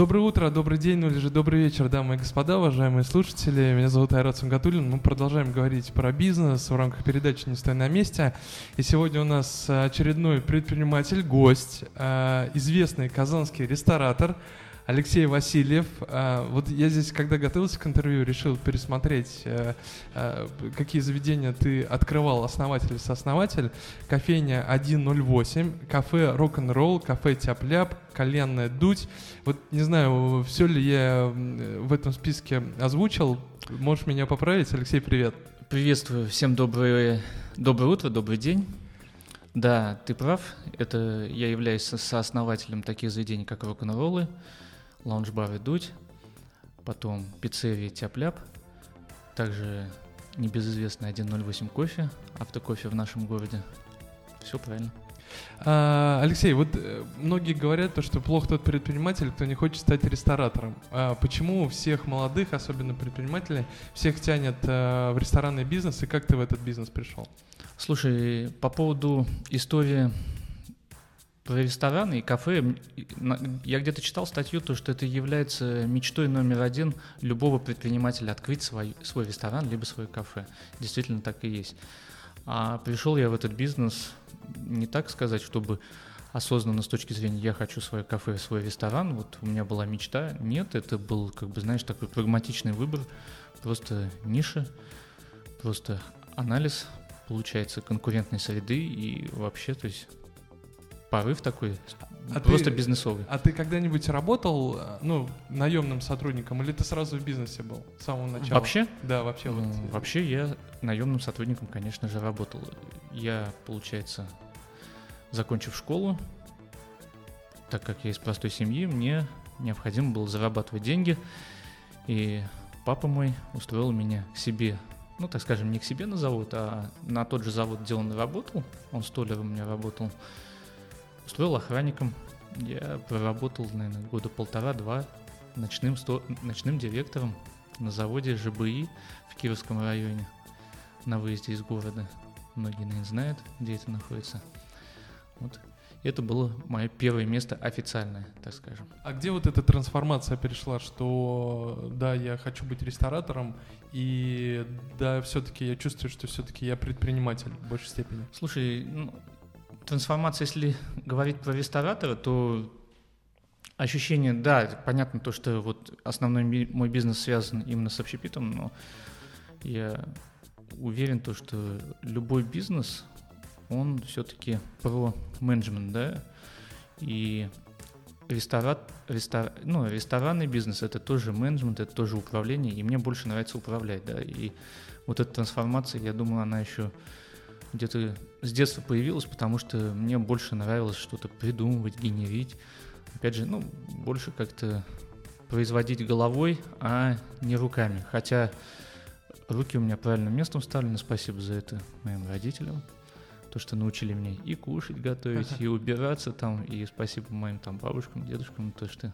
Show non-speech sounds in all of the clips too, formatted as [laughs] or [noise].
Доброе утро, добрый день, ну или же добрый вечер, дамы и господа, уважаемые слушатели. Меня зовут Айрат Сунгатуллин. Мы продолжаем говорить про бизнес в рамках передачи «Не стой на месте». И сегодня у нас очередной предприниматель, гость, э, известный казанский ресторатор – Алексей Васильев. А, вот я здесь, когда готовился к интервью, решил пересмотреть, э, э, какие заведения ты открывал, основатель и сооснователь. Кофейня 108, кафе рок-н-ролл, кафе тяп-ляп, коленная дуть. Вот не знаю, все ли я в этом списке озвучил. Можешь меня поправить? Алексей, привет. Приветствую. Всем доброе, доброе утро, добрый день. Да, ты прав. Это я являюсь сооснователем таких заведений, как рок-н-роллы, лаунж-бар «Дуть», потом пиццерия «Тяп-ляп», также небезызвестный 108 кофе, автокофе в нашем городе. Все правильно. А, Алексей, вот э, многие говорят, то, что плохо тот предприниматель, кто не хочет стать ресторатором. А почему всех молодых, особенно предпринимателей, всех тянет а, в ресторанный бизнес, и как ты в этот бизнес пришел? Слушай, по поводу истории про рестораны и кафе, я где-то читал статью, то, что это является мечтой номер один любого предпринимателя открыть свой, свой ресторан либо свое кафе. Действительно так и есть. А пришел я в этот бизнес не так сказать, чтобы осознанно с точки зрения «я хочу свое кафе, свой ресторан», вот у меня была мечта. Нет, это был, как бы, знаешь, такой прагматичный выбор, просто ниша, просто анализ, получается, конкурентной среды и вообще, то есть порыв такой, а просто ты, бизнесовый. А ты когда-нибудь работал, ну, наемным сотрудником, или ты сразу в бизнесе был с самого начала? Вообще? Да, вообще. Вот. Вообще я наемным сотрудником, конечно же, работал. Я, получается, закончив школу, так как я из простой семьи, мне необходимо было зарабатывать деньги, и папа мой устроил меня к себе ну, так скажем, не к себе на завод, а на тот же завод, где он работал, он столером у меня работал, устроил охранником. Я проработал, наверное, года полтора-два ночным, сто... ночным директором на заводе ЖБИ в Кировском районе на выезде из города. Многие, наверное, знают, где это находится. Вот. Это было мое первое место официальное, так скажем. А где вот эта трансформация перешла, что да, я хочу быть ресторатором, и да, все-таки я чувствую, что все-таки я предприниматель в большей степени? Слушай, ну, трансформация, если говорить про ресторатора, то ощущение, да, понятно то, что вот основной мой бизнес связан именно с общепитом, но я уверен то, что любой бизнес, он все-таки про менеджмент, да, и ресторан, рестор, ну, ресторанный бизнес это тоже менеджмент, это тоже управление, и мне больше нравится управлять, да, и вот эта трансформация, я думаю, она еще где-то с детства появилась, потому что мне больше нравилось что-то придумывать, генерить. Опять же, ну, больше как-то производить головой, а не руками. Хотя руки у меня правильным местом вставлены, спасибо за это моим родителям. То, что научили меня и кушать, готовить, и убираться там, и спасибо моим там бабушкам, дедушкам, то, что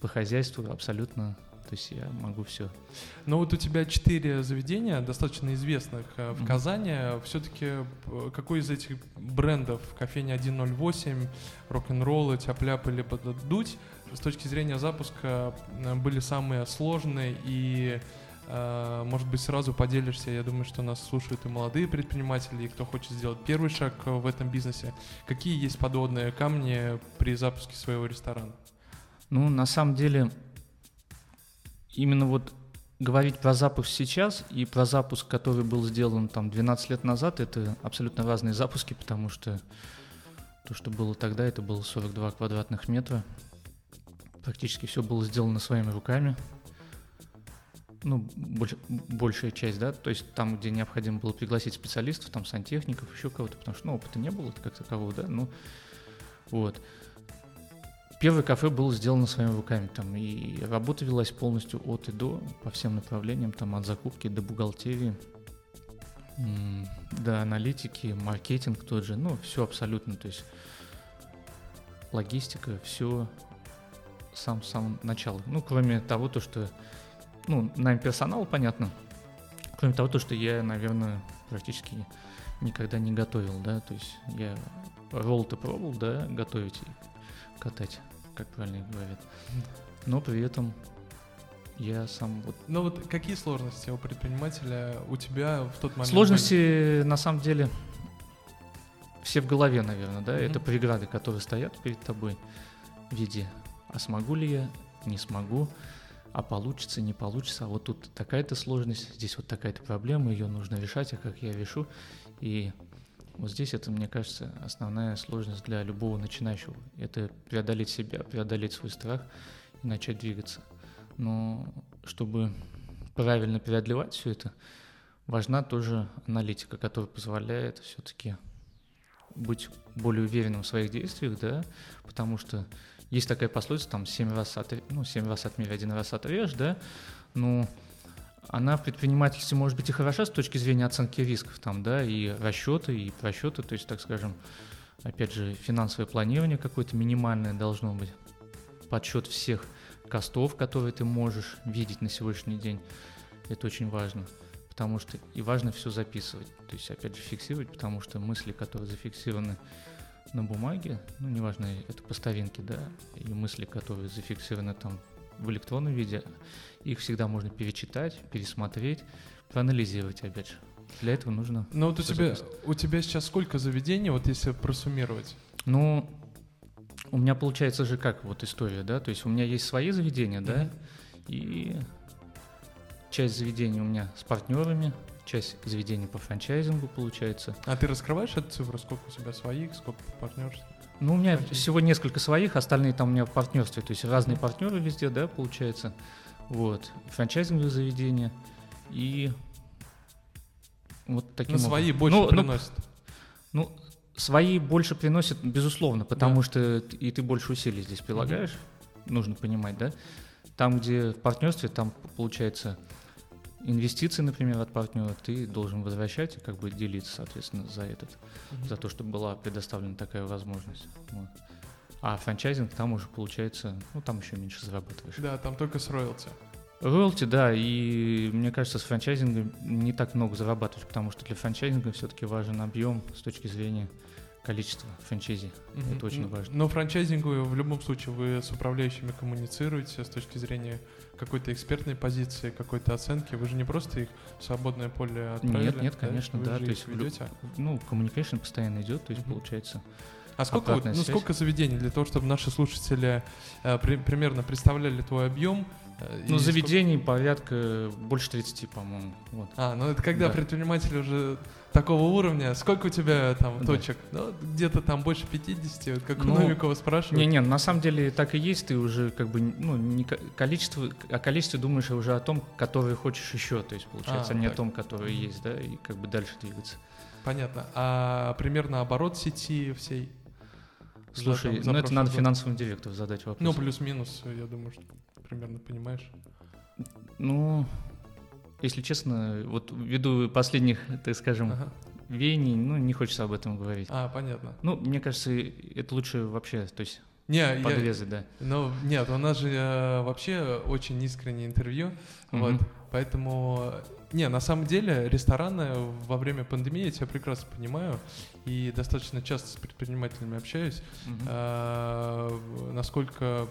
по хозяйству абсолютно то есть я могу все. Но вот у тебя четыре заведения, достаточно известных э, в mm-hmm. Казани. Все-таки э, какой из этих брендов, кофейня 108, рок-н-роллы, тяп-ляп или дуть, с точки зрения запуска э, были самые сложные и может быть, сразу поделишься. Я думаю, что нас слушают и молодые предприниматели, и кто хочет сделать первый шаг в этом бизнесе. Какие есть подводные камни при запуске своего ресторана? Ну, на самом деле, именно вот говорить про запуск сейчас и про запуск, который был сделан там 12 лет назад, это абсолютно разные запуски, потому что то, что было тогда, это было 42 квадратных метра. Практически все было сделано своими руками. Ну, больш, большая часть, да, то есть там, где необходимо было пригласить специалистов, там, сантехников, еще кого-то, потому что, ну, опыта не было как такового, да, ну, вот. Первое кафе было сделано своими руками, там, и работа велась полностью от и до, по всем направлениям, там, от закупки до бухгалтерии, до аналитики, маркетинг тот же, ну, все абсолютно, то есть логистика, все сам сам начало. Ну, кроме того, то, что, ну, найм персонал, понятно, кроме того, то, что я, наверное, практически никогда не готовил, да, то есть я ролл-то пробовал, да, готовить и катать, как правильно говорят. но при этом я сам вот... Ну вот какие сложности у предпринимателя у тебя в тот момент? Сложности, были? на самом деле, все в голове, наверное, да, mm-hmm. это преграды, которые стоят перед тобой в виде, а смогу ли я, не смогу, а получится, не получится, а вот тут такая-то сложность, здесь вот такая-то проблема, ее нужно решать, а как я решу, и вот здесь это, мне кажется, основная сложность для любого начинающего. Это преодолеть себя, преодолеть свой страх и начать двигаться. Но чтобы правильно преодолевать все это, важна тоже аналитика, которая позволяет все-таки быть более уверенным в своих действиях, да, потому что есть такая пословица, там, семь раз, от, ну, семь раз отмерь, один раз отрежь, да, ну, она в предпринимательстве может быть и хороша с точки зрения оценки рисков, там, да, и расчеты, и просчеты, то есть, так скажем, опять же, финансовое планирование какое-то минимальное должно быть, подсчет всех костов, которые ты можешь видеть на сегодняшний день, это очень важно, потому что и важно все записывать, то есть, опять же, фиксировать, потому что мысли, которые зафиксированы на бумаге, ну, неважно, это по старинке, да, и мысли, которые зафиксированы там в электронном виде, их всегда можно перечитать, пересмотреть, проанализировать, опять же. Для этого нужно... Ну вот у тебя, у тебя сейчас сколько заведений, вот если просуммировать? Ну, у меня получается же как вот история, да, то есть у меня есть свои заведения, mm-hmm. да, и часть заведений у меня с партнерами, часть заведений по франчайзингу получается. А ты раскрываешь эту цифру, сколько у тебя своих, сколько партнерств? Ну, у меня Франчайз. всего несколько своих, остальные там у меня в партнерстве, то есть разные партнеры везде, да, получается. Вот, франчайзинговые заведения и вот таким Ну, свои больше ну, ну приносят. Ну, ну, свои больше приносят, безусловно, потому да. что и ты больше усилий здесь прилагаешь, mm-hmm. нужно понимать, да. Там, где в партнерстве, там получается инвестиции, например, от партнера, ты должен возвращать и как бы делиться, соответственно, за этот, mm-hmm. за то, чтобы была предоставлена такая возможность. Вот. А франчайзинг там уже получается, ну там еще меньше зарабатываешь. Да, там только с роялти. Роялти, да, и мне кажется, с франчайзингом не так много зарабатываешь, потому что для франчайзинга все-таки важен объем с точки зрения количества франчайзи. Mm-hmm. Это очень важно. Но франчайзингу в любом случае вы с управляющими коммуницируете с точки зрения какой-то экспертной позиции, какой-то оценки. Вы же не просто их в свободное поле отправили. Нет, нет, конечно, да. То есть, ведете? ну, communication постоянно идет, то есть mm-hmm. получается а сколько, вот, ну, сколько заведений для того, чтобы наши слушатели э, при, примерно представляли твой объем? Э, ну, заведений сколько... порядка больше 30, по-моему. Вот. А, ну это когда да. предприниматель уже такого уровня. Сколько у тебя там да. точек? Ну, где-то там больше 50, вот как ну, у Новикова спрашивают. Не-не, на самом деле так и есть, ты уже как бы, ну, не количество, о количестве думаешь уже о том, который хочешь еще, то есть получается, а, не так. о том, который есть, да, и как бы дальше двигаться. Понятно. А примерно оборот сети всей? Слушай, за, ну это надо год. финансовому директору задать вопрос. Ну, плюс-минус, я думаю, что примерно понимаешь. Ну, если честно, вот ввиду последних, так скажем, ага. веяний, ну, не хочется об этом говорить. А, понятно. Ну, мне кажется, это лучше вообще, то есть не, подрезать, я, да. Ну, нет, у нас же э, вообще очень искреннее интервью, mm-hmm. вот, поэтому не, на самом деле рестораны во время пандемии, я тебя прекрасно понимаю, и достаточно часто с предпринимателями общаюсь, угу. э, насколько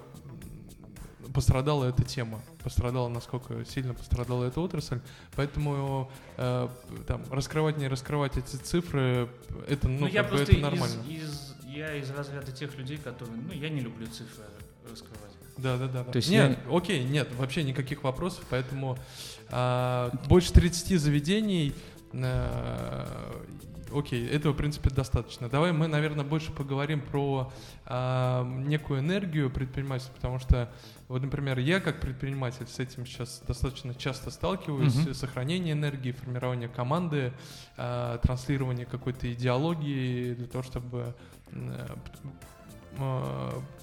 пострадала эта тема, пострадала, насколько сильно пострадала эта отрасль, поэтому э, там раскрывать не раскрывать эти цифры, это ну, ну я просто это нормально. Из, из, я из разряда тех людей, которые, ну я не люблю цифры раскрывать. Да, да, да. То есть нет, я... окей, нет, вообще никаких вопросов, поэтому а, больше 30 заведений, а, окей, этого, в принципе, достаточно. Давай мы, наверное, больше поговорим про а, некую энергию предпринимательства, потому что, вот, например, я как предприниматель с этим сейчас достаточно часто сталкиваюсь, mm-hmm. сохранение энергии, формирование команды, а, транслирование какой-то идеологии для того, чтобы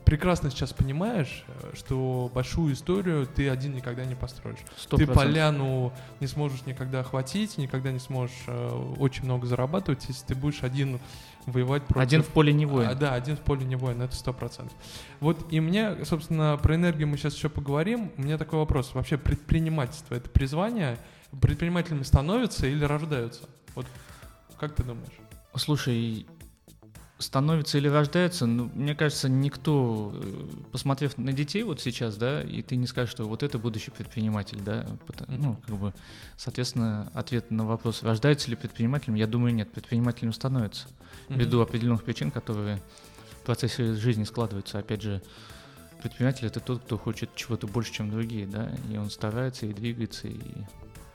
прекрасно сейчас понимаешь, что большую историю ты один никогда не построишь. 100%. Ты поляну не сможешь никогда охватить, никогда не сможешь э, очень много зарабатывать, если ты будешь один воевать против... Один в поле не воин. А, да, один в поле не воин, это сто процентов. Вот и мне, собственно, про энергию мы сейчас еще поговорим. У меня такой вопрос. Вообще предпринимательство — это призвание? Предпринимателями становятся или рождаются? Вот как ты думаешь? Слушай, становится или рождается, ну, мне кажется, никто, э, посмотрев на детей вот сейчас, да, и ты не скажешь, что вот это будущий предприниматель, да, ну, как бы, соответственно, ответ на вопрос, рождается ли предпринимателем, я думаю, нет, предпринимателем становится, mm-hmm. ввиду определенных причин, которые в процессе жизни складываются, опять же, предприниматель это тот, кто хочет чего-то больше, чем другие, да, и он старается и двигается, и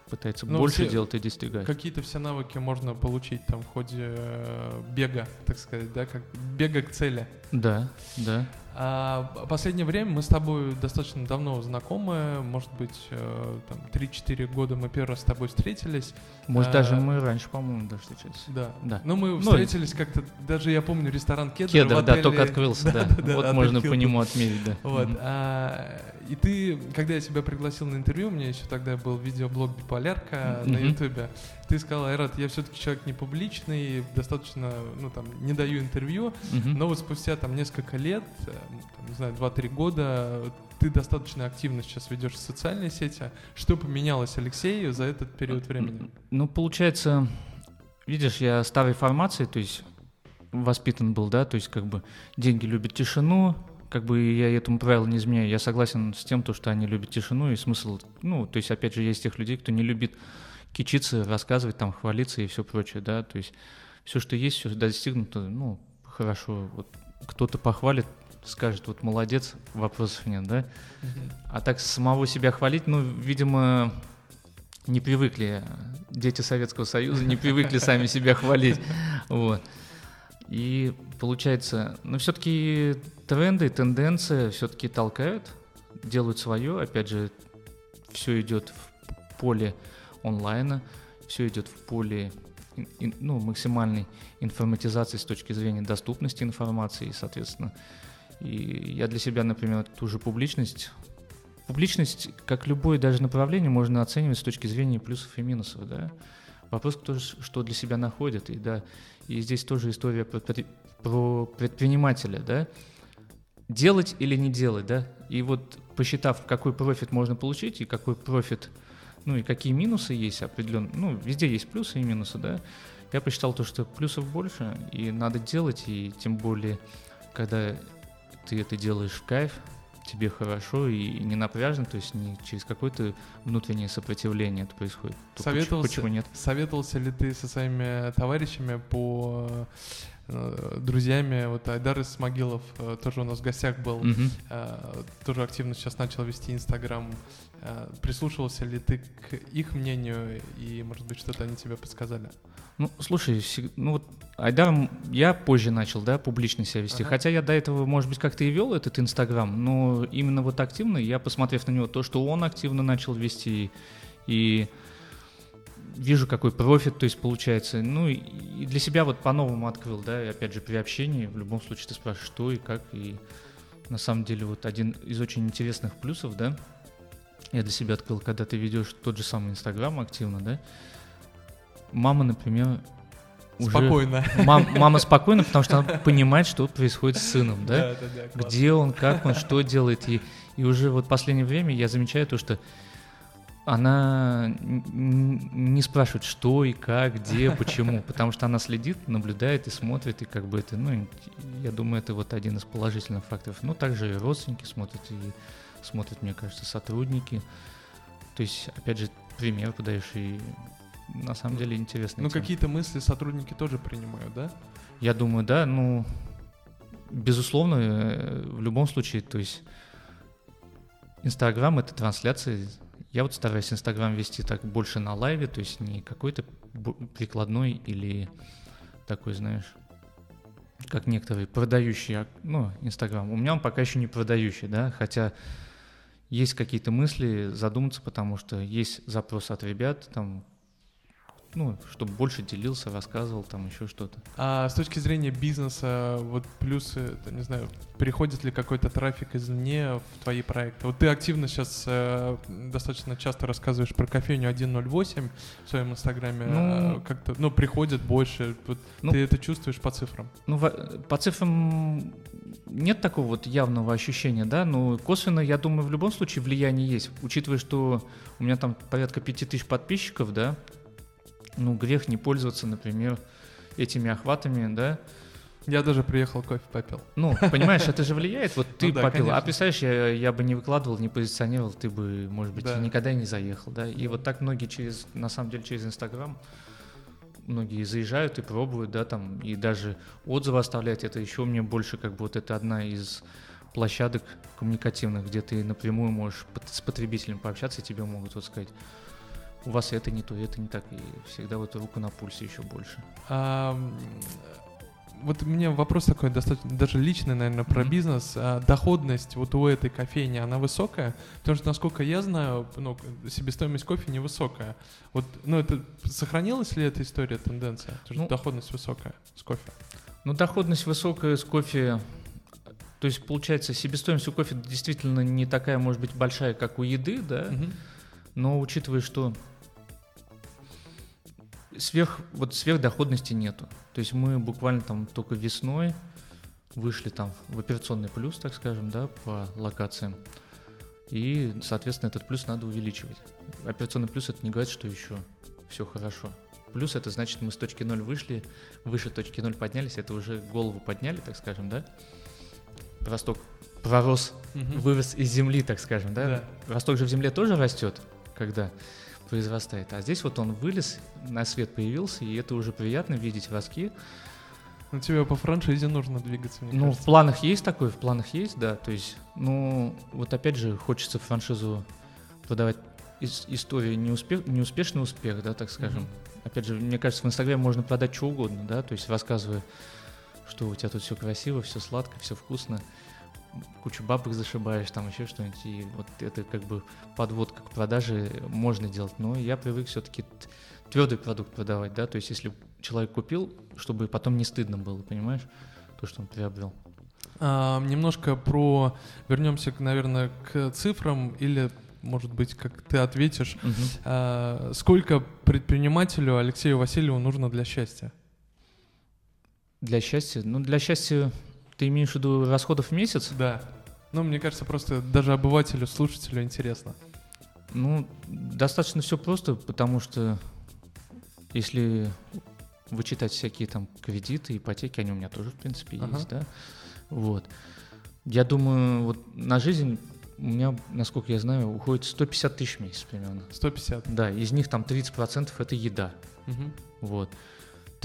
пытается ну, больше все, делать и достигать. Какие-то все навыки можно получить там в ходе э, бега, так сказать, да, как бега к цели. Да, да. А последнее время мы с тобой достаточно давно знакомы, может быть, э, там 3-4 года мы первый раз с тобой встретились. Может, а, даже мы раньше, по-моему, даже встречались. Да. да. Но мы ну, встретились ну, как-то, даже я помню, ресторан Кедр. Кедр, да, только открылся, [laughs] да. да. да вот да, можно по нему отметить, да. Вот. Mm-hmm. А, и ты, когда я тебя пригласил на интервью, у меня еще тогда был видеоблог «Биполярка» mm-hmm. на ютубе, ты сказал, Айрат, я все-таки человек не публичный, достаточно, ну там, не даю интервью, mm-hmm. но вот спустя там несколько лет, э, там, не знаю, 2-3 года, ты достаточно активно сейчас ведешь социальные сети. Что поменялось Алексею за этот период времени? Ну, получается, видишь, я старой формации, то есть воспитан был, да, то есть как бы деньги любят тишину, как бы я этому правилу не изменяю. Я согласен с тем, то, что они любят тишину и смысл, ну, то есть опять же есть тех людей, кто не любит кичиться, рассказывать, там, хвалиться и все прочее, да, то есть все, что есть, все достигнуто, ну, хорошо, вот кто-то похвалит, скажет, вот молодец, вопросов нет, да, а так самого себя хвалить, ну, видимо, не привыкли, дети Советского Союза не привыкли сами себя хвалить, вот. И получается, ну, все-таки тренды, тенденции все-таки толкают, делают свое, опять же, все идет в поле онлайна, все идет в поле ну, максимальной информатизации с точки зрения доступности информации, соответственно. И я для себя, например, ту же публичность Публичность, как любое даже направление, можно оценивать с точки зрения плюсов и минусов, да. Вопрос, кто что для себя находит, и да, и здесь тоже история про, про предпринимателя, да. Делать или не делать, да. И вот посчитав, какой профит можно получить и какой профит ну и какие минусы есть определенно, ну, везде есть плюсы и минусы, да, я посчитал то, что плюсов больше, и надо делать, и тем более, когда ты это делаешь в кайф, тебе хорошо и не напряжно, то есть не через какое-то внутреннее сопротивление это происходит. То советовался, почему нет? Советовался ли ты со своими товарищами по Э, друзьями. Вот Айдар из Могилов э, тоже у нас в гостях был, mm-hmm. тоже активно сейчас начал вести Инстаграм. Прислушивался ли ты к их мнению и, может быть, что-то они тебе подсказали? Ну, слушай, ну вот Айдар я позже начал, да, публично себя вести. Ага. Хотя я до этого, может быть, как-то и вел этот Инстаграм, но именно вот активно, я, посмотрев на него, то, что он активно начал вести, и вижу, какой профит, то есть получается. Ну и для себя вот по-новому открыл, да, и опять же при общении в любом случае ты спрашиваешь, что и как, и на самом деле вот один из очень интересных плюсов, да, я для себя открыл, когда ты ведешь тот же самый Инстаграм активно, да, мама, например, уже... Спокойно. Мам, мама спокойна, потому что она понимает, что происходит с сыном, да? да, да, да Где он, как он, что делает. И, и уже вот последнее время я замечаю то, что она не спрашивает, что и как, где, почему, потому что она следит, наблюдает и смотрит, и как бы это, ну, я думаю, это вот один из положительных факторов. Ну, также и родственники смотрят, и смотрят, мне кажется, сотрудники. То есть, опять же, пример подаешь, и на самом деле интересно. Ну, какие-то мысли сотрудники тоже принимают, да? Я думаю, да, ну, безусловно, э, в любом случае, то есть Инстаграм — это трансляция я вот стараюсь Инстаграм вести так больше на лайве, то есть не какой-то прикладной или такой, знаешь, как некоторые продающие, ну, Инстаграм. У меня он пока еще не продающий, да, хотя есть какие-то мысли задуматься, потому что есть запрос от ребят, там ну, чтобы больше делился, рассказывал, там еще что-то. А с точки зрения бизнеса, вот плюсы, не знаю, приходит ли какой-то трафик извне в твои проекты? Вот ты активно сейчас э, достаточно часто рассказываешь про кофейню 108 в своем инстаграме. Ну, как-то, ну, приходит больше. Вот ну, ты это чувствуешь по цифрам? Ну, по цифрам нет такого вот явного ощущения, да, но косвенно, я думаю, в любом случае влияние есть, учитывая, что у меня там порядка 5000 подписчиков, да, ну, грех не пользоваться, например, этими охватами, да, Я даже приехал, кофе попил. Ну, понимаешь, это же влияет. Вот [laughs] ты Ну да, попил, а конечно. представляешь, я, я бы не выкладывал, не позиционировал, ты бы, может быть, Да. никогда и не заехал, да. И вот так многие через, на самом деле, через Инстаграм многие заезжают и пробуют, да, там, и даже отзывы оставляют. Это еще мне больше, как бы, вот это одна из площадок коммуникативных, где ты напрямую можешь с потребителем пообщаться, и тебе могут вот сказать, у вас это не то, это не так, и всегда вот руку на пульсе еще больше. А, вот у меня вопрос такой достаточно даже личный, наверное, про Мгм. бизнес. А, доходность вот у этой кофейни, она высокая? Потому что, насколько я знаю, ну, себестоимость кофе невысокая. Вот, ну, это сохранилась ли эта история, тенденция? Потому что Ну, доходность высокая с кофе. Ну, доходность высокая с кофе. То есть, получается, себестоимость у кофе действительно не такая, может быть, большая, как у еды, да, Мгм. но учитывая, что сверх, вот сверхдоходности нету. То есть мы буквально там только весной вышли там в операционный плюс, так скажем, да, по локациям. И, соответственно, этот плюс надо увеличивать. Операционный плюс это не говорит, что еще все хорошо. Плюс это значит, мы с точки ноль вышли, выше точки ноль поднялись, это уже голову подняли, так скажем, да? Росток пророс, Мгм. вырос из земли, так скажем, да? Да. Росток же в земле тоже растет, когда произрастает. А здесь вот он вылез, на свет появился, и это уже приятно видеть ростки. Ну, тебе по франшизе нужно двигаться, мне ну, в кажется. планах есть такое, в планах есть, да. То есть, ну, вот опять же, хочется франшизу продавать ис- историю неуспех, неуспешный успех, да, так скажем. Мгм. Опять же, мне кажется, в Инстаграме можно продать что угодно, да, то есть рассказывая, что у тебя тут все красиво, все сладко, все вкусно, кучу бабок зашибаешь, там еще что-нибудь, и вот это как бы подводка к продаже можно делать, но я привык все-таки твердый продукт продавать, да, то есть если человек купил, чтобы потом не стыдно было, понимаешь, то, что он приобрел. А, немножко про... Вернемся, наверное, к цифрам или, может быть, как ты ответишь. А, сколько предпринимателю Алексею Васильеву нужно для счастья? Для счастья, ну для счастья ты имеешь в виду расходов в месяц? Да. Ну, мне кажется, просто даже обывателю, слушателю интересно. Ну, достаточно все просто, потому что если вычитать всякие там кредиты, ипотеки, они у меня тоже, в принципе, Ага. есть, да. Вот. Я думаю, вот на жизнь у меня, насколько я знаю, уходит 150 тысяч в месяц примерно. 150. Да, из них там 30% это еда. Мгм. Вот.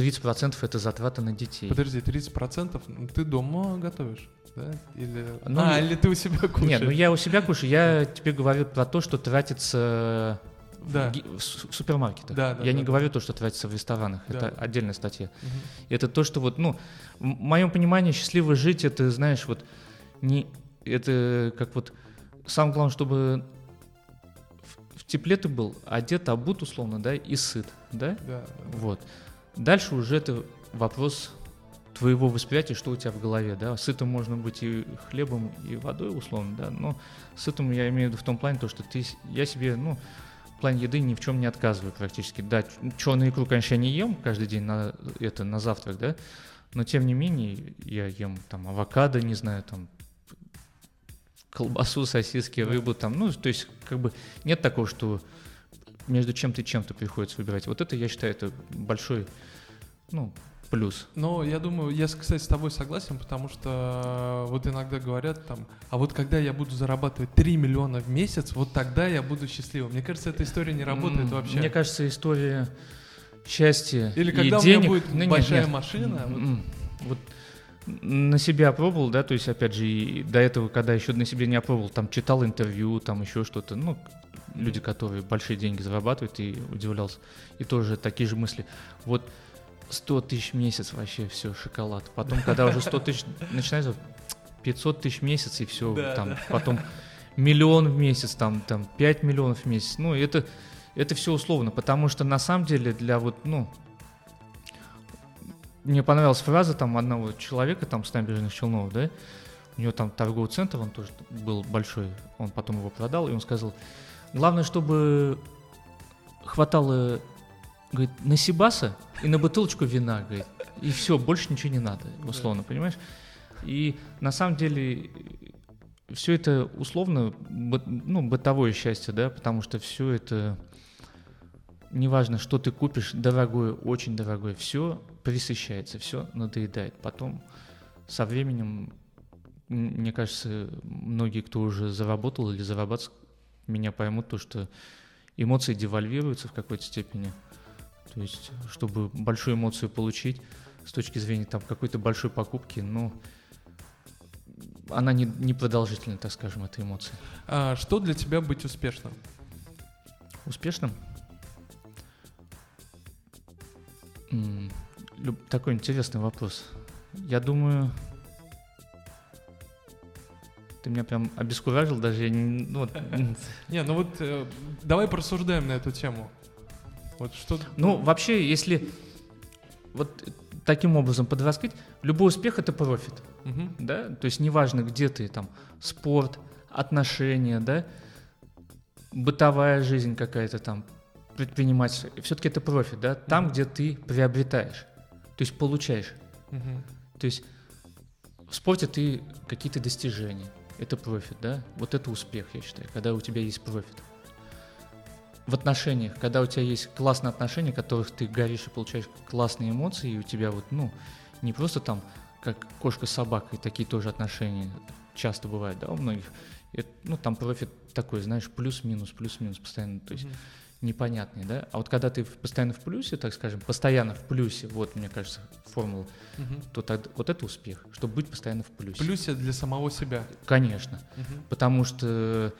30% это затраты на детей. Подожди, 30% ну, ты дома готовишь, да? Или... Ну, а, или ты у себя кушаешь? Нет, ну я у себя кушаю, я тебе говорю про то, что тратится в Да. в су- супермаркетах. Да, да, я да, не да. говорю то, что тратится в ресторанах. Да. Это отдельная статья. Мгм. Это то, что вот, ну, в моем понимании счастливо жить, это, знаешь, вот не, это как вот самое главное, чтобы в, в тепле ты был, одет, обут условно, да, и сыт, да, Да, да, да. Дальше уже это вопрос твоего восприятия, что у тебя в голове, да. Сытым можно быть и хлебом, и водой, условно, да. Но сытым я имею в виду в том плане, то, что ты, я себе, ну, в плане еды ни в чем не отказываю практически. Да, черную икру, конечно, я не ем каждый день на, это, на завтрак, да. Но тем не менее, я ем там авокадо, не знаю, там колбасу, сосиски, рыбу, там, ну, то есть, как бы нет такого, что между чем-то и чем-то приходится выбирать. Вот это, я считаю, это большой, ну, плюс. Но я думаю, я, кстати, с тобой согласен, потому что вот иногда говорят там, а вот когда я буду зарабатывать 3 миллиона в месяц, вот тогда я буду счастливым. Мне кажется, эта история не работает М, вообще. Мне кажется, история счастья Или и когда у денег... меня будет Ну, нет, большая нет. машина, вот- М, Вот на себя пробовал, да, то есть, опять же, и до этого, когда еще на себе не опробовал, там, читал интервью, там, еще что-то, ну, люди, которые большие деньги зарабатывают, и удивлялся. И тоже такие же мысли. Вот 100 тысяч в месяц вообще все, шоколад. Потом, когда уже 100 тысяч начинается, 500 тысяч в месяц, и все, Да, там, да. потом миллион в месяц, там, там, 5 миллионов в месяц. Ну, это, это все условно, потому что на самом деле для вот, ну, мне понравилась фраза там одного человека там с набережных Челнов, да, у него там торговый центр, он тоже был большой, он потом его продал, и он сказал, главное, чтобы хватало, говорит, на Сибаса и на бутылочку вина, говорит, и все, больше ничего не надо, условно, понимаешь? И на самом деле все это условно, ну, бытовое счастье, да, потому что все это, неважно, что ты купишь, дорогое, очень дорогое, все присыщается, все надоедает. Потом со временем, мне кажется, многие, кто уже заработал или зарабатывает, меня поймут то, что эмоции девальвируются в какой-то степени. То есть, чтобы большую эмоцию получить с точки зрения там какой-то большой покупки, ну, она не, не продолжительная, так скажем, эта эмоция. А что для тебя быть успешным? Успешным? Такой интересный вопрос. Я думаю, ты меня прям обескуражил даже. Я не, ну, вот. [laughs] не, ну вот э, давай просуждаем на эту тему. Вот что. Ну вообще, если вот таким образом подраскрыть, любой успех это профит, угу. да. То есть неважно, где ты там, спорт, отношения, да, бытовая жизнь какая-то там, предпринимательство, все-таки это профит, да, там, mm-hmm. где ты приобретаешь, то есть получаешь. Mm-hmm. То есть в спорте ты какие-то достижения, это профит, да, вот это успех, я считаю, когда у тебя есть профит. В отношениях, когда у тебя есть классные отношения, в которых ты горишь и получаешь классные эмоции, и у тебя вот, ну, не просто там, как кошка с собакой, такие тоже отношения часто бывают, да, у многих. Это, ну, там профит такой, знаешь, плюс-минус, плюс-минус постоянно, то есть mm-hmm непонятный, да? А вот когда ты постоянно в плюсе, так скажем, постоянно в плюсе, вот, мне кажется, формула, угу. то тогда, вот это успех, чтобы быть постоянно в плюсе. Плюсе для самого себя. Конечно, угу. потому что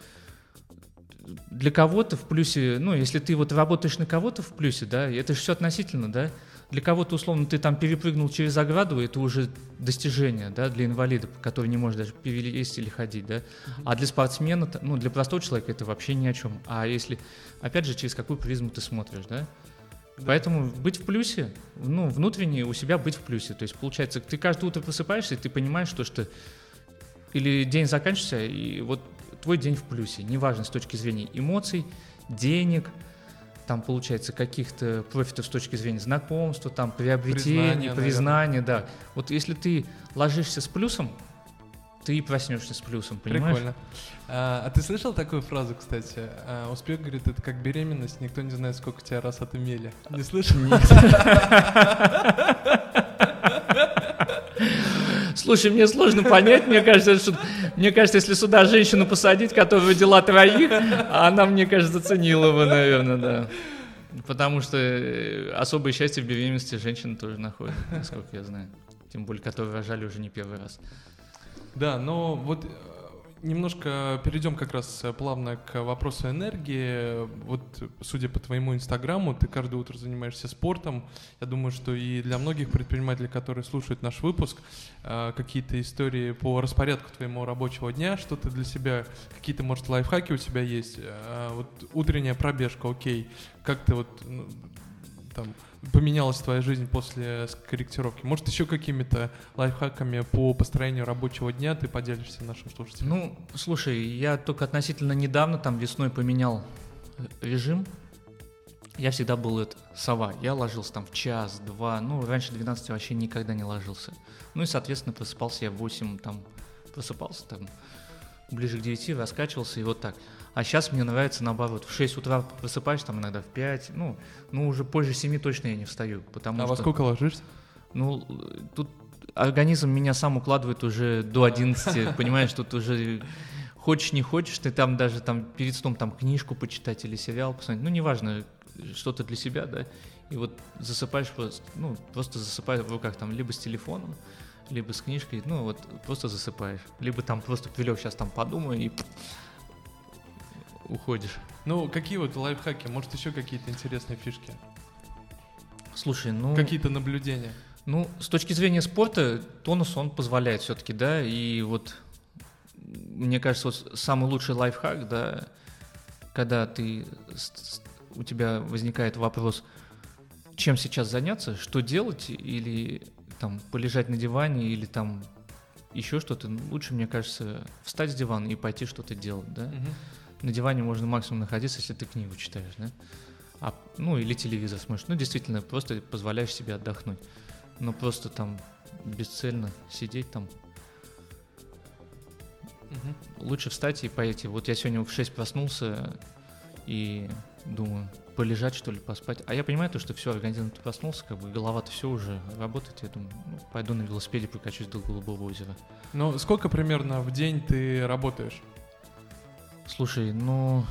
для кого-то в плюсе, ну, если ты вот работаешь на кого-то в плюсе, да, это же все относительно, да, для кого-то, условно, ты там перепрыгнул через ограду, это уже достижение, да, для инвалида, который не может даже перелезть или ходить, да. Uh-huh. А для спортсмена, ну, для простого человека это вообще ни о чем. А если, опять же, через какую призму ты смотришь, да. Да. Поэтому быть в плюсе, ну, внутренне у себя быть в плюсе. То есть, получается, ты каждое утро просыпаешься, и ты понимаешь, что, что или день заканчивается, и вот твой день в плюсе. Неважно с точки зрения эмоций, денег, там получается каких-то профитов с точки зрения знакомства, там приобретения, признания, признания да. Вот если ты ложишься с плюсом, ты проснешься с плюсом, понимаешь? Прикольно. А, а ты слышал такую фразу, кстати? А, успех говорит, это как беременность, никто не знает, сколько тебя раз отымели. Не слышал? Нет. [laughs] Слушай, мне сложно понять, мне кажется, что, мне кажется, если сюда женщину посадить, которая родила троих, она, мне кажется, заценила бы, наверное, да. Потому что э, особое счастье в беременности женщины тоже находят, насколько я знаю. Тем более, которые рожали уже не первый раз. Да, но вот немножко перейдем как раз э, плавно к вопросу энергии. Вот, судя по твоему инстаграму, ты каждое утро занимаешься спортом. Я думаю, что и для многих предпринимателей, которые слушают наш выпуск, э, какие-то истории по распорядку твоего рабочего дня, что-то для себя, какие-то, может, лайфхаки у тебя есть. Э, вот утренняя пробежка, окей. Как ты вот ну, там поменялась твоя жизнь после корректировки? Может, еще какими-то лайфхаками по построению рабочего дня ты поделишься нашим слушателям? Ну, слушай, я только относительно недавно, там весной поменял э, режим. Я всегда был это, сова. Я ложился там в час, два, ну, раньше 12 вообще никогда не ложился. Ну и, соответственно, просыпался я в 8, там, просыпался там ближе к 9, раскачивался и вот так. А сейчас мне нравится наоборот. В 6 утра просыпаешься, там иногда в 5. Ну, ну уже позже 7 точно я не встаю. Потому а что, во сколько ложишься? Ну, тут организм меня сам укладывает уже до 11, [laughs] понимаешь, тут уже хочешь не хочешь, ты там даже там перед сном там книжку почитать или сериал посмотреть, ну неважно, что-то для себя, да, и вот засыпаешь просто, ну просто засыпаешь в руках там либо с телефоном, либо с книжкой, ну вот просто засыпаешь, либо там просто прилег сейчас там подумаю и уходишь. Ну, какие вот лайфхаки? Может, еще какие-то интересные фишки? Слушай, ну... Какие-то наблюдения? Ну, с точки зрения спорта, тонус он позволяет все-таки, да, и вот мне кажется, вот самый лучший лайфхак, да, когда ты, у тебя возникает вопрос, чем сейчас заняться, что делать, или там полежать на диване, или там еще что-то, лучше, мне кажется, встать с дивана и пойти что-то делать, да. Угу на диване можно максимум находиться, если ты книгу читаешь, да? А, ну, или телевизор смотришь. Ну, действительно, просто позволяешь себе отдохнуть. Но просто там бесцельно сидеть там. Угу. Лучше встать и пойти. Вот я сегодня в 6 проснулся, и думаю, полежать, что ли, поспать. А я понимаю то, что все, организм проснулся, как бы голова-то все уже работает. Я думаю, ну, пойду на велосипеде прокачусь до Голубого озера. Ну, сколько примерно в день ты работаешь? Слушай, ну,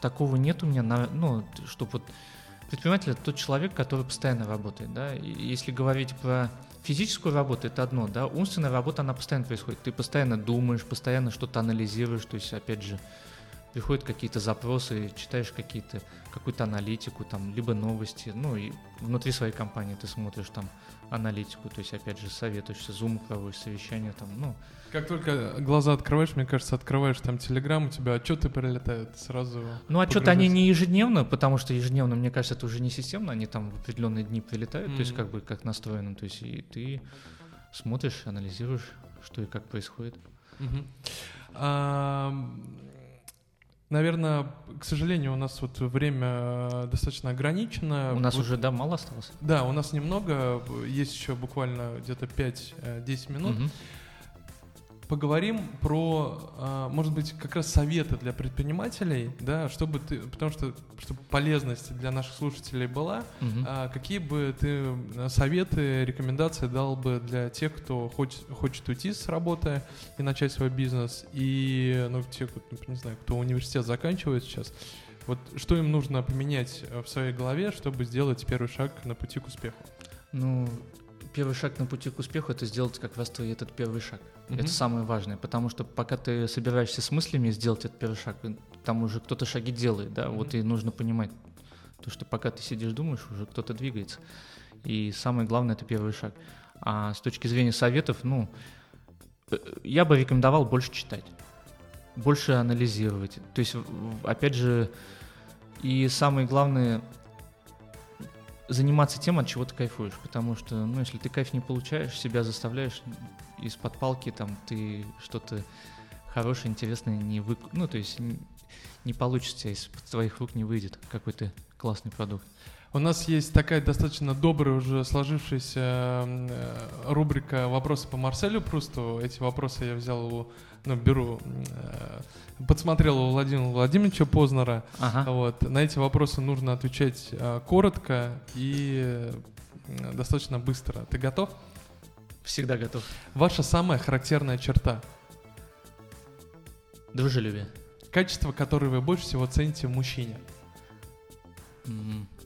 такого нет у меня, на, ну, чтобы вот предприниматель это тот человек, который постоянно работает, да. И если говорить про физическую работу, это одно, да. Умственная работа, она постоянно происходит. Ты постоянно думаешь, постоянно что-то анализируешь, то есть, опять же, приходят какие-то запросы, читаешь какие-то, какую-то аналитику, там, либо новости, ну, и внутри своей компании ты смотришь там аналитику, то есть, опять же, советуешься, зум проводишь, совещания там, ну. Как только глаза открываешь, мне кажется, открываешь там Телеграм, у тебя отчеты прилетают сразу. Ну, отчеты они не ежедневно, потому что ежедневно, мне кажется, это уже не системно, они там в определенные дни прилетают, mm-hmm. то есть, как бы, как настроено, то есть, и ты смотришь, анализируешь, что и как происходит. А, Наверное, к сожалению, у нас вот время э, достаточно ограничено. У нас вот, уже, да, мало осталось? Да, у нас немного, есть еще буквально где-то 5-10 э, минут. Угу поговорим про, а, может быть, как раз советы для предпринимателей, да, чтобы ты, потому что, чтобы полезность для наших слушателей была, угу. какие бы ты советы, рекомендации дал бы для тех, кто хочет, хочет уйти с работы и начать свой бизнес, и, ну, те, кто, не знаю, кто университет заканчивает сейчас, вот что им нужно поменять в своей голове, чтобы сделать первый шаг на пути к успеху? Ну, первый шаг на пути к успеху это сделать как раз твой этот первый шаг. Mm-hmm. Это самое важное, потому что пока ты собираешься с мыслями сделать этот первый шаг, там уже кто-то шаги делает, да, mm-hmm. вот и нужно понимать, то, что пока ты сидишь, думаешь, уже кто-то двигается. И самое главное это первый шаг. А с точки зрения советов, ну, э, я бы рекомендовал больше читать, больше анализировать. То есть, опять же, и самое главное, заниматься тем, от чего ты кайфуешь. Потому что, ну, если ты кайф не получаешь, себя заставляешь из-под палки, там, ты что-то хорошее, интересное не вы... Ну, то есть не, не получится, из твоих рук не выйдет какой-то классный продукт. У нас есть такая достаточно добрая уже сложившаяся э, рубрика «Вопросы по Марселю Прусту». Эти вопросы я взял у ну, беру, э, подсмотрел у Владимира Владимировича Познера. Ага. Вот, на эти вопросы нужно отвечать э, коротко и достаточно быстро. Ты готов? Всегда готов. Ваша самая характерная черта? Дружелюбие. Качество, которое вы больше всего цените в мужчине? Mm-hmm.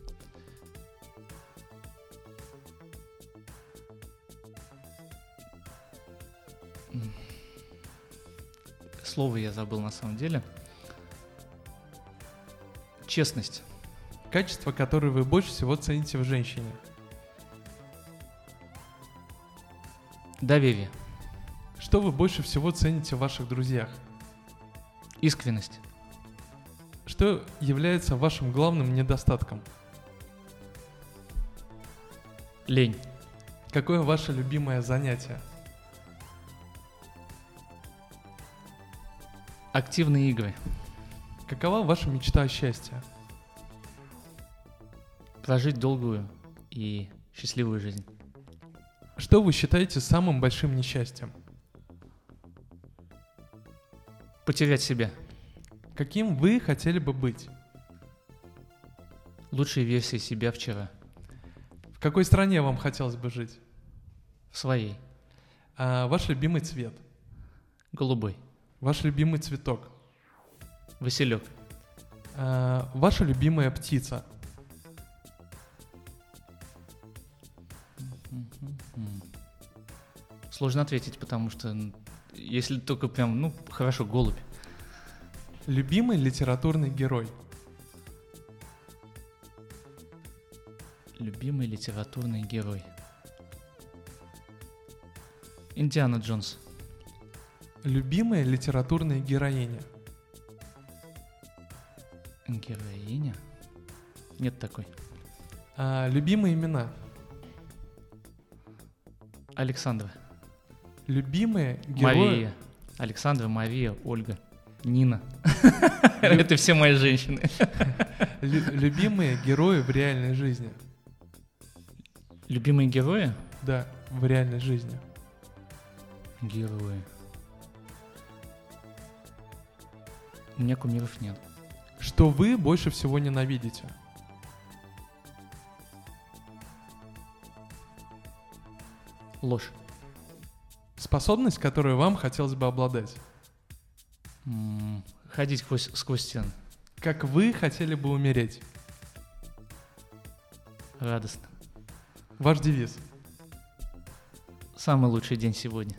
Слово я забыл на самом деле. Честность. Качество, которое вы больше всего цените в женщине. Доверие. Что вы больше всего цените в ваших друзьях? Искренность. Что является вашим главным недостатком? Лень. Какое ваше любимое занятие? Активные игры. Какова ваша мечта о счастье? Прожить долгую и счастливую жизнь. Что вы считаете самым большим несчастьем? Потерять себя. Каким вы хотели бы быть? Лучшей версией себя вчера. В какой стране вам хотелось бы жить? В своей. А ваш любимый цвет? Голубой. Ваш любимый цветок? Василек. А, ваша любимая птица? Сложно ответить, потому что если только прям, ну, хорошо, голубь. Любимый литературный герой? Любимый литературный герой. Индиана Джонс. Любимая литературная героиня? Героиня? Нет такой. А, любимые имена? Александра. Любимые герои? Мария. Александра, Мария, Ольга, Нина. [laughs] Это все мои женщины. [laughs] Любимые герои в реальной жизни? Любимые герои? Да, в реальной жизни. Герои. У меня кумиров нет. Что вы больше всего ненавидите? Ложь. Способность, которую вам хотелось бы обладать? М, Ходить сквозь, сквозь стены. Как вы хотели бы умереть? Радостно. Ваш девиз. Самый лучший день сегодня.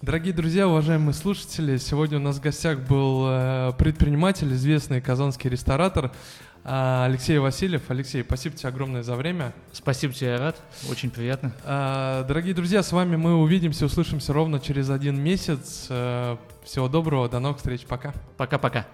Дорогие друзья, уважаемые слушатели, сегодня у нас в гостях был э, предприниматель, известный казанский ресторатор э, Алексей Васильев. Алексей, спасибо тебе огромное за время. Спасибо тебе, я рад. Очень приятно. Э, Дорогие друзья, с вами мы увидимся, услышимся ровно через один месяц. Всего доброго, до новых встреч, пока. Пока-пока.